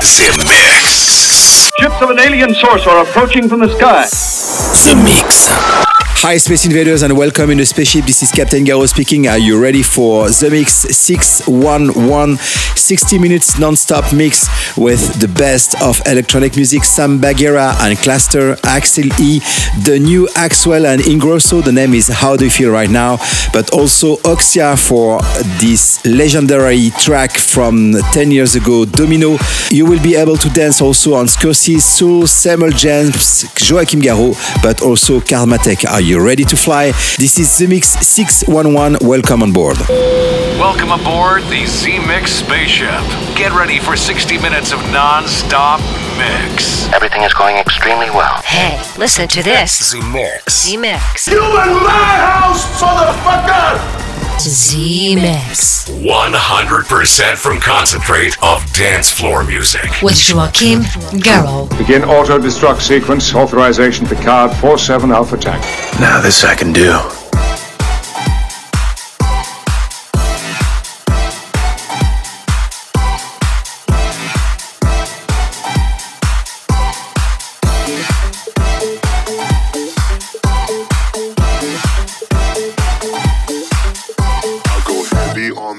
The Mix. Ships of an alien source are approaching from the sky. The Mix. Hi, Space Invaders, and welcome in the spaceship. This is Captain Garraud speaking. Are you ready for the mix 611? 60 minutes non stop mix with the best of electronic music Sam Bagheera and Cluster, Axel E, the new Axwell and Ingrosso. The name is How Do You Feel Right Now? But also Oxia for this legendary track from 10 years ago, Domino. You will be able to dance also on Scorsese, Soul, Samuel James, Joachim Garraud, but also Karmatek. Are you ready to fly? This is The Mix 611. Welcome on board. Welcome aboard the Z Mix spaceship. Get ready for 60 minutes of non stop mix. Everything is going extremely well. Hey, listen to this. The Mix. Z Mix. You in my house, motherfucker! Z Mix. 100% from concentrate of dance floor music. With Joachim Garraud. Begin auto destruct sequence. Authorization Picard 47 Alpha Tank. Now, this I can do.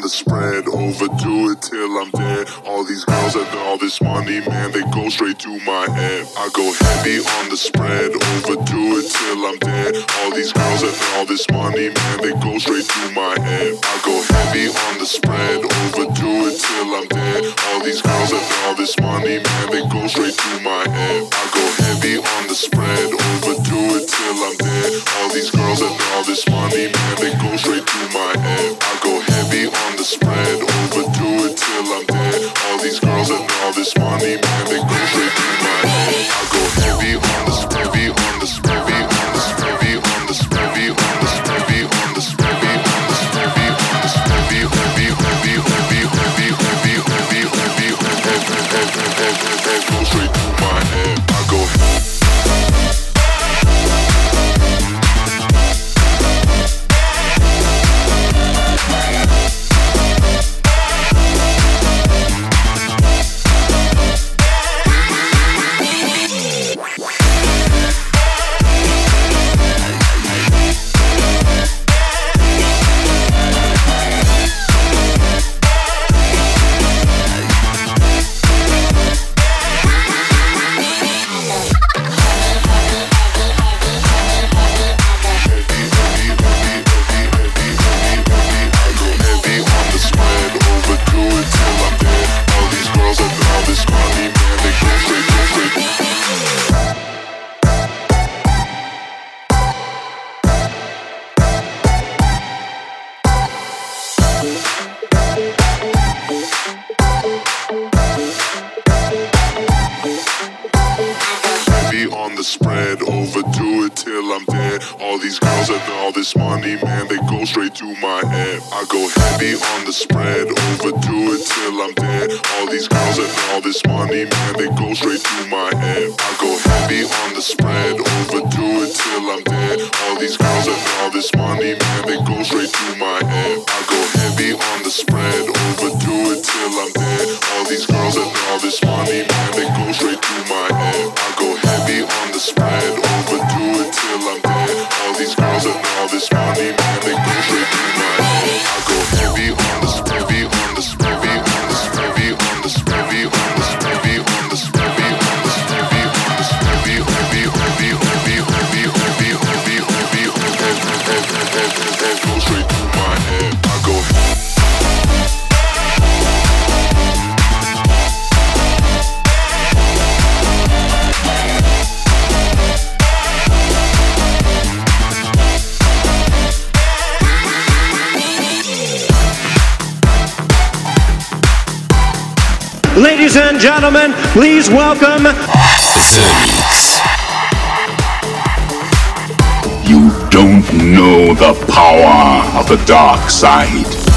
The spread, overdo it till I'm dead. All these girls and all this money, man, they go straight to my head. I go heavy on the spread, overdo it till I'm dead. All these girls and all this money, man, they go straight to my head. I go heavy on the spread, overdo it till I'm dead. All these girls and all this money, man, they go straight to my head. I go heavy on the spread, overdo it till I'm dead. All these girls and all this money, man, spread, overdo it till I'm dead. All these girls and all this money, on the spread, overdo it till I'm dead. All these girls and all this money, man, they go straight to my head. I go heavy on the spread, overdo it till I'm dead. All these girls and all this money, man, they go straight to my head. I go heavy on the spread, overdo it till I'm dead. All these girls and all this money, man, they go straight to my head. I go heavy on the spread, overdo it till I'm dead. All these girls and all this money, man, they go straight to my head. I go on the spread, overdo it till I'm dead. All these girls and all this money, and gentlemen, please welcome The Mix. You don't know the power of the dark side.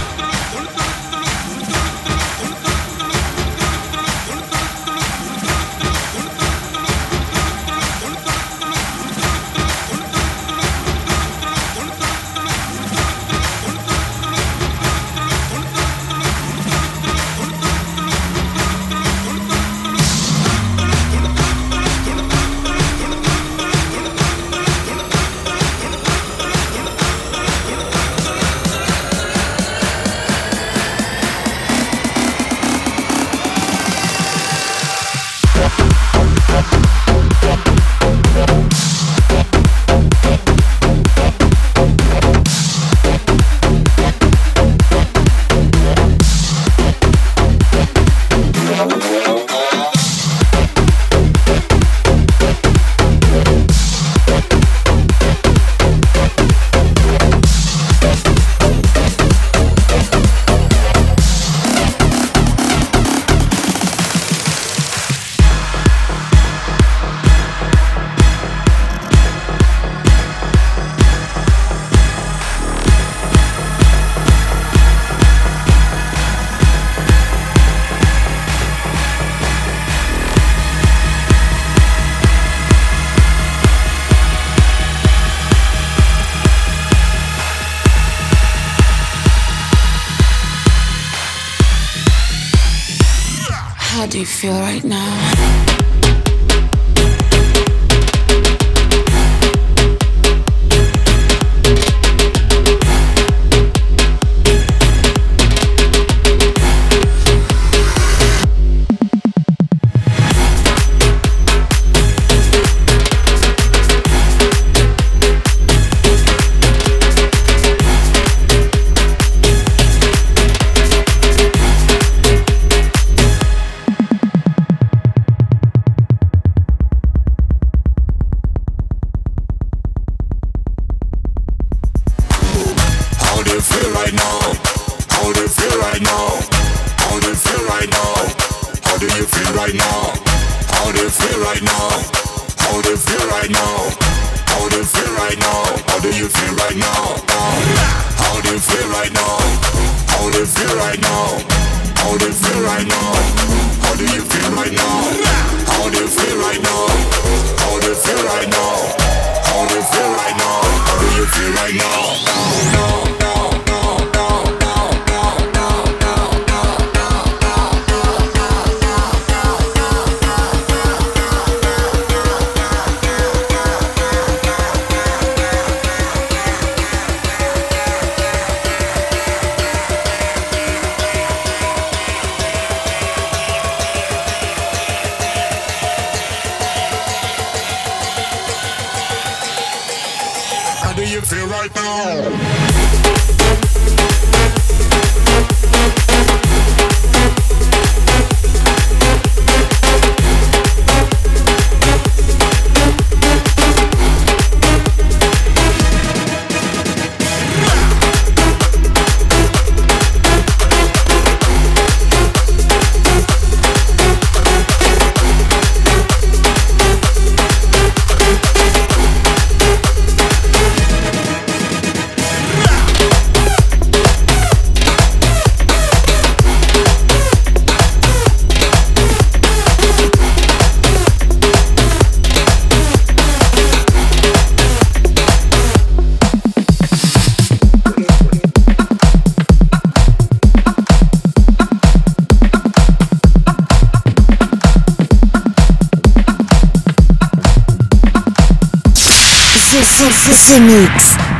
Mix.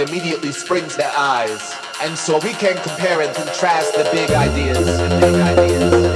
Immediately springs their eyes. And so we can compare and contrast the big ideas. The big ideas.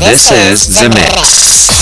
This is The Mix.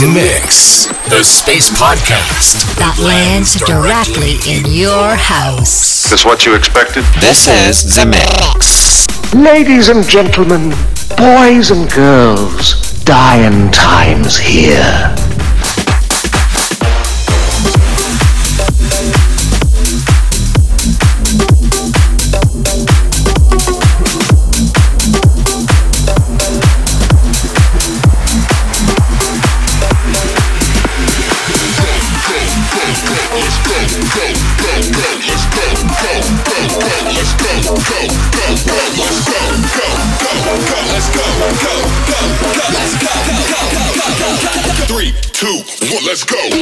The mix the space podcast that lands directly in your house. Is what you expected? This is the mix. Ladies and gentlemen, boys and girls, dying times here. Let's go.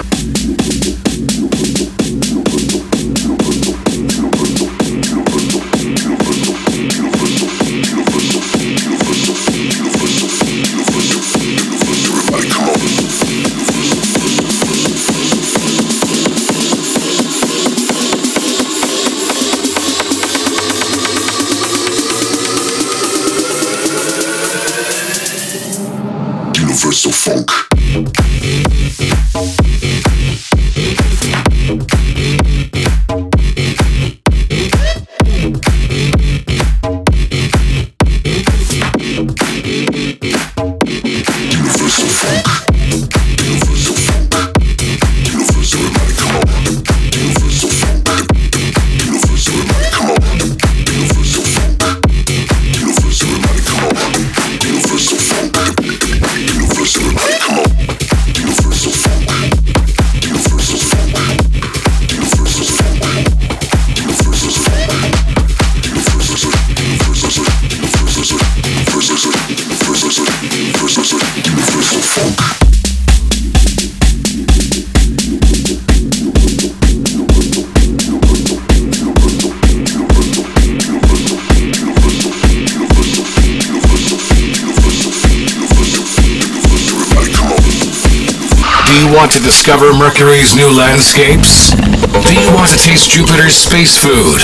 Mercury's new landscapes? Do you want to taste Jupiter's space food?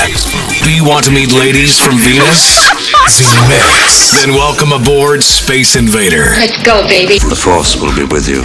Do you want to meet ladies from Venus? Z-Mix. Then welcome aboard Space Invader. Let's go, baby. The Force will be with you.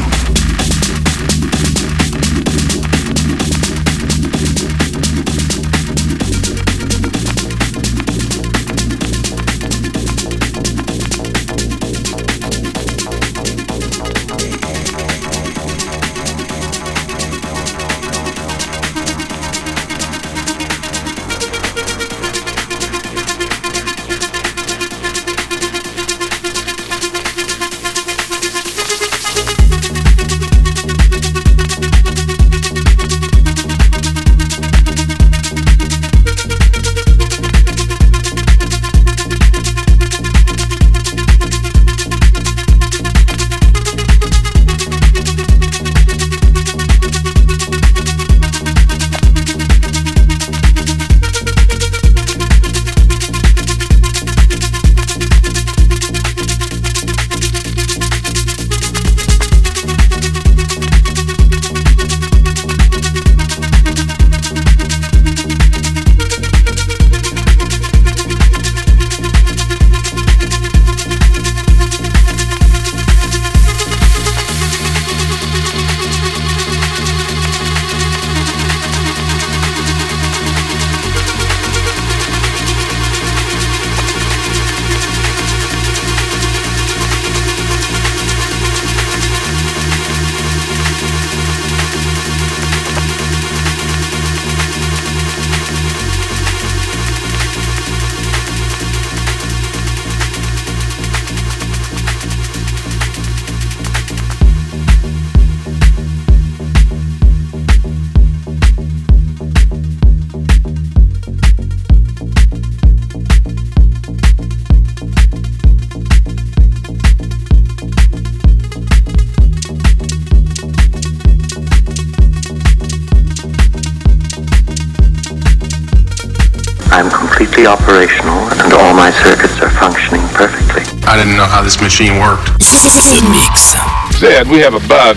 I'm completely operational and all my circuits are functioning perfectly. I didn't know how this machine worked. The Mix. Zed, we have a bug.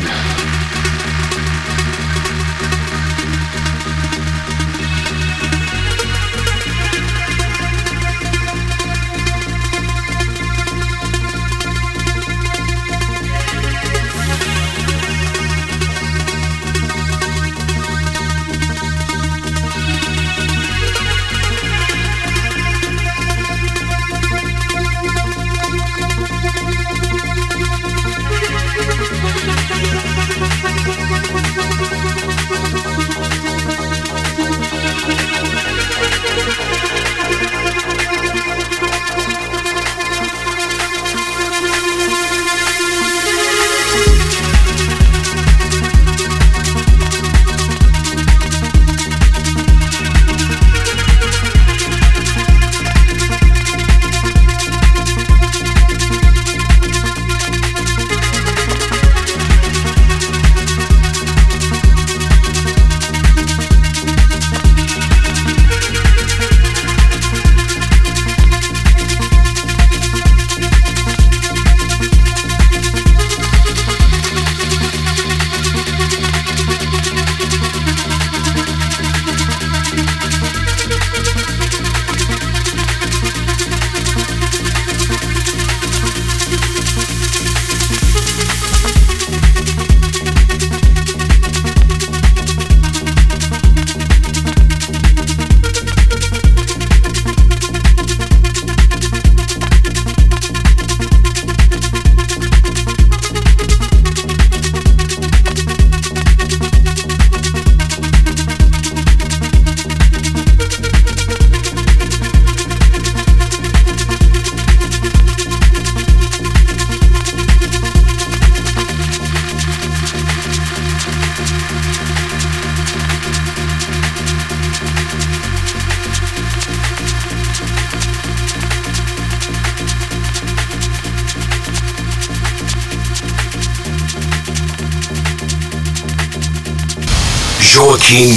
Joachim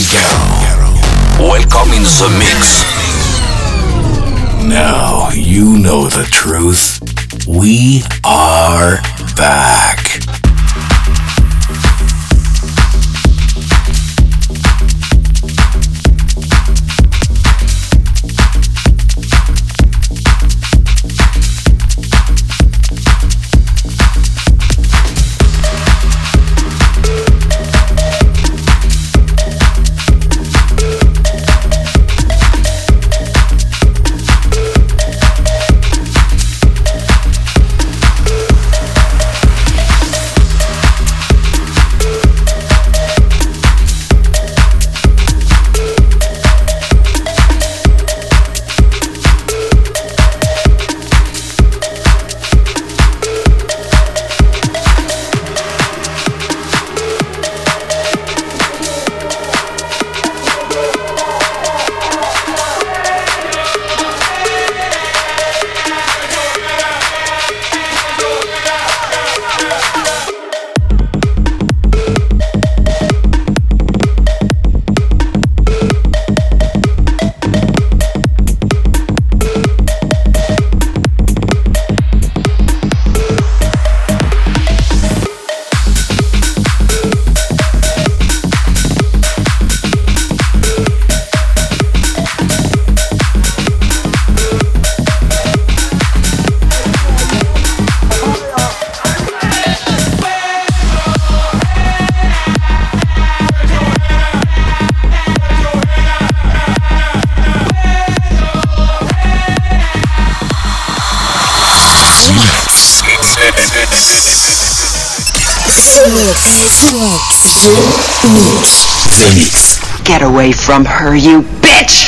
Garraud. Welcome in the mix. Now you know the truth. We are back. away from her, you bitch!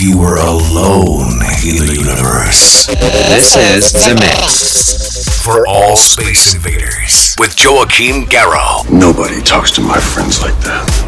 You you were alone in the universe. This is The Mix. For all space invaders. With Joachim Garraud. Nobody talks to my friends like that.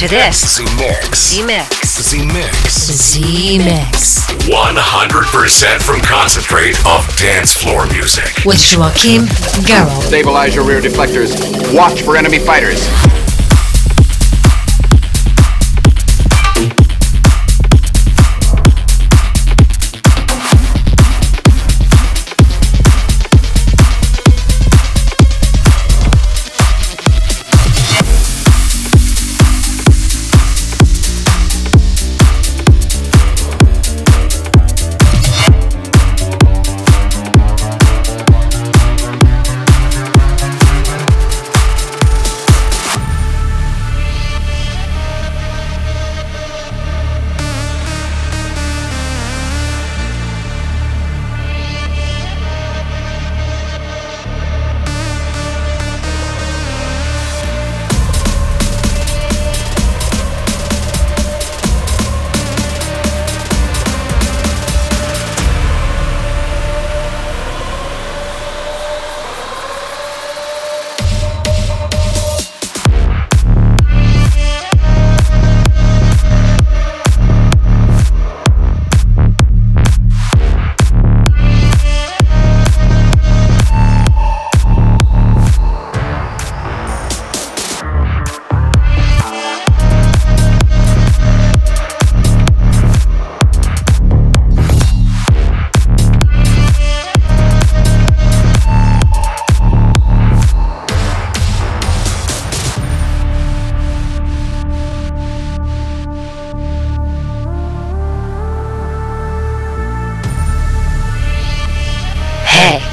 To this. Z-Mix. Z-Mix. Z-Mix. Z-Mix. 100% from concentrate of dance floor music. With Joachim Garraud. Stabilize your rear deflectors. Watch for enemy fighters.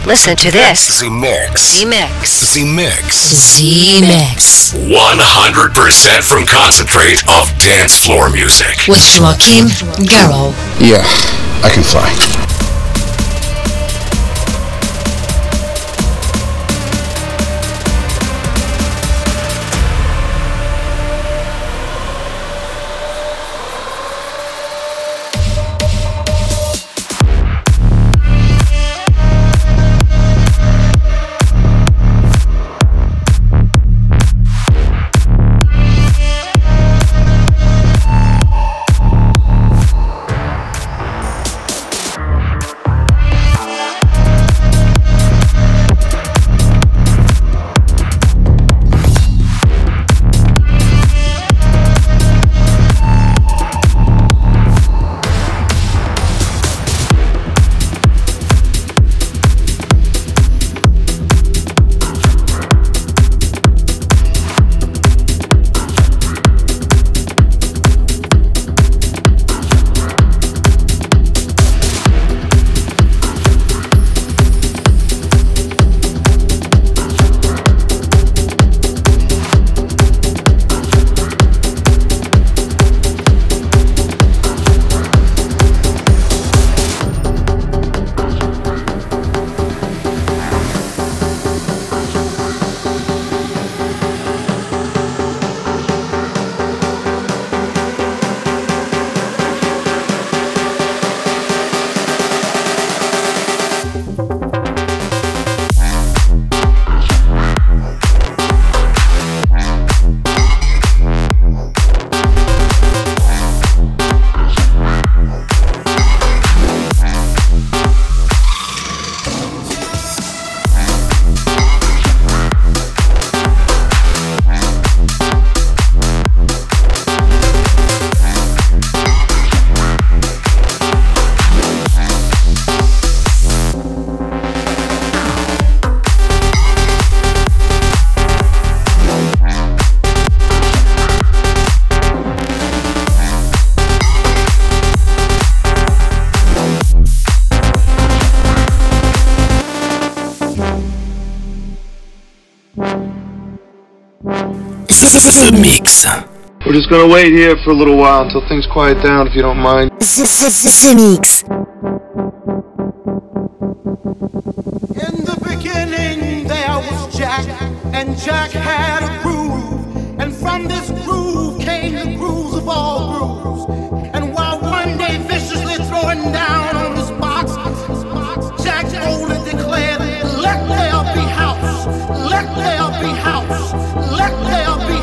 Listen to this. Z-Mix. Z-Mix. Z-Mix. Z-Mix. 100% from concentrate of dance floor music. With Joachim Garraud. Yeah, I can fly. The Mix. We're just gonna wait here for a little while until things quiet down, if you don't mind. The Mix. In the beginning, there was Jack, and Jack had a groove, and from this groove came the grooves of all grooves. And while one day viciously throwing down on his box, Jack boldly declared, "Let there be house, let there be house, let there be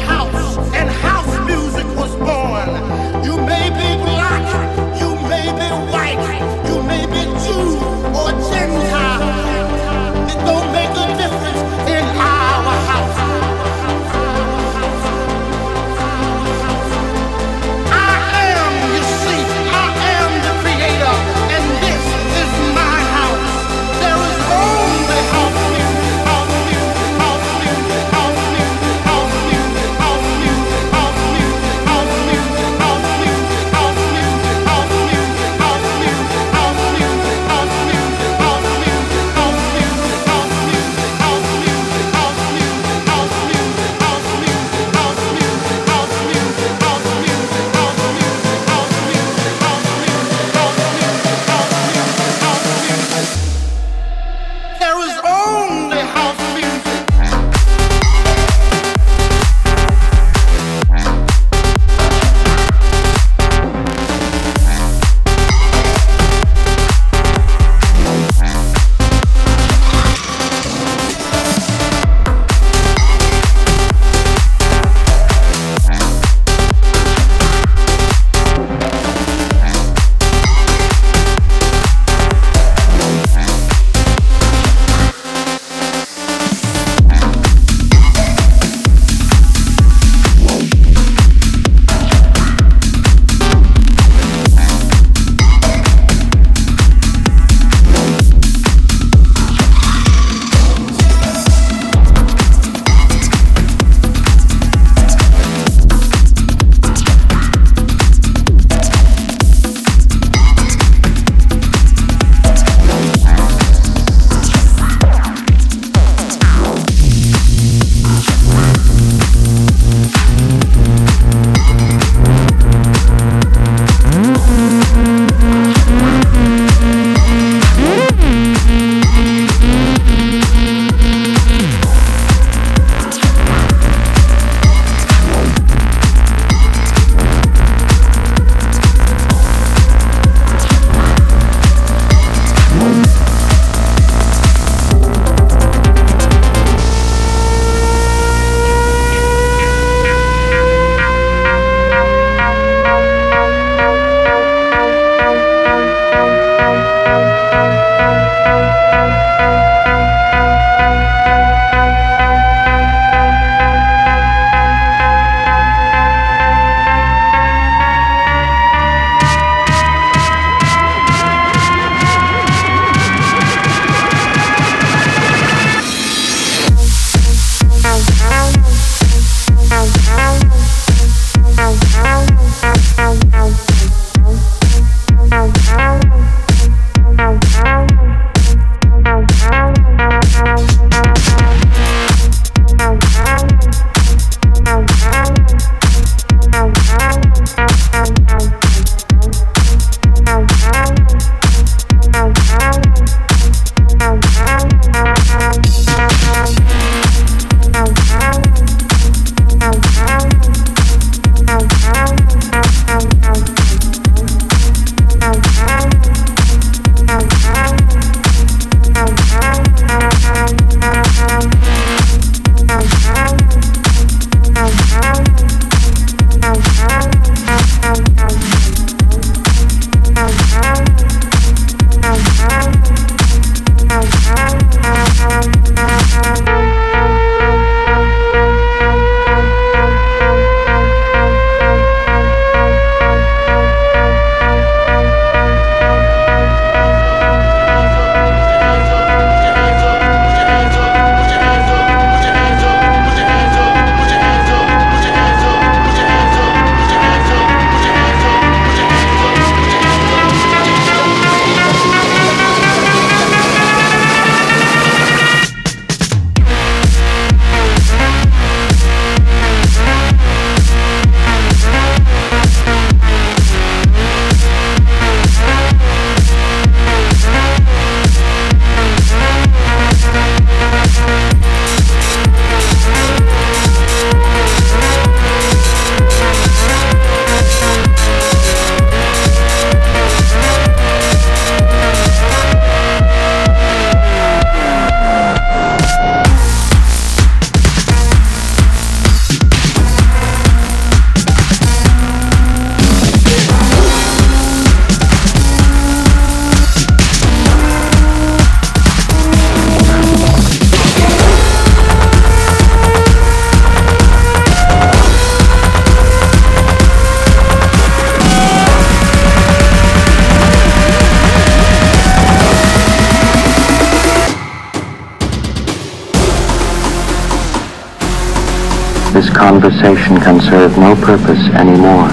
conversation can serve no purpose anymore.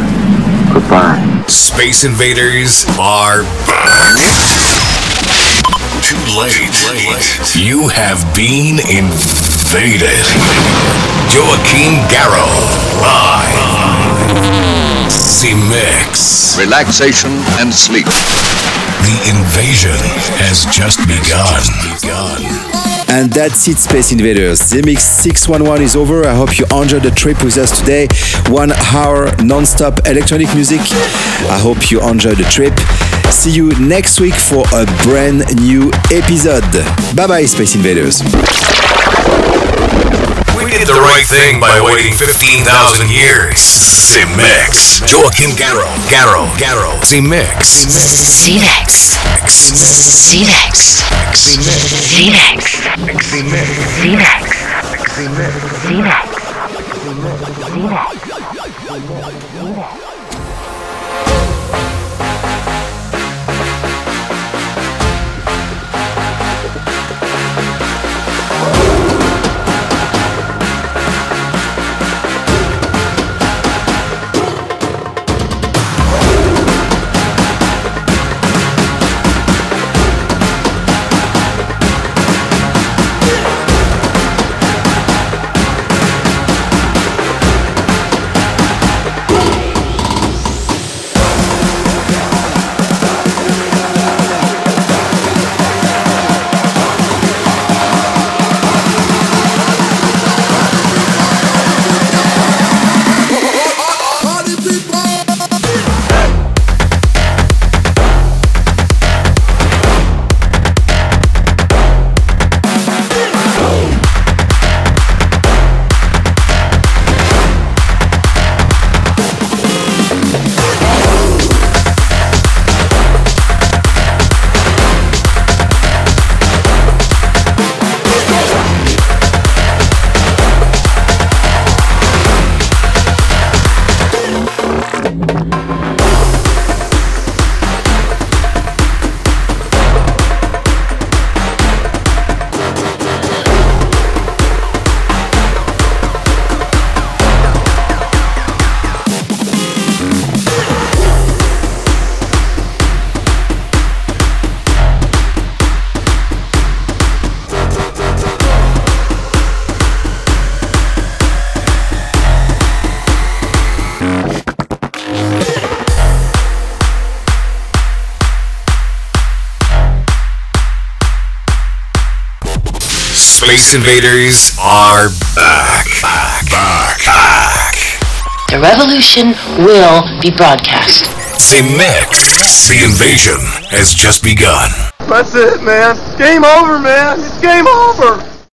Goodbye. Space Invaders are back. Too late. You have been invaded. Joachim Garraud, live. Z-Mix. Relaxation and sleep. The invasion has just begun. And that's it, Space Invaders. The Mix 611 is over. I hope you enjoyed the trip with us today. One hour non-stop electronic music. I hope you enjoyed the trip. See you next week for a brand new episode. Bye bye, Space Invaders. We did the right thing by waiting 15,000 years. Z-Mix. Joachim Garraud. Garraud. Garraud. Z-Mix. Z-Mix. Z-Mix. Z-Mix. Z-Mix. Space Invaders are back. Back. Back. Back. The revolution will be broadcast. Z-Mix. The invasion has just begun. That's it, man. Game over, man. It's game over.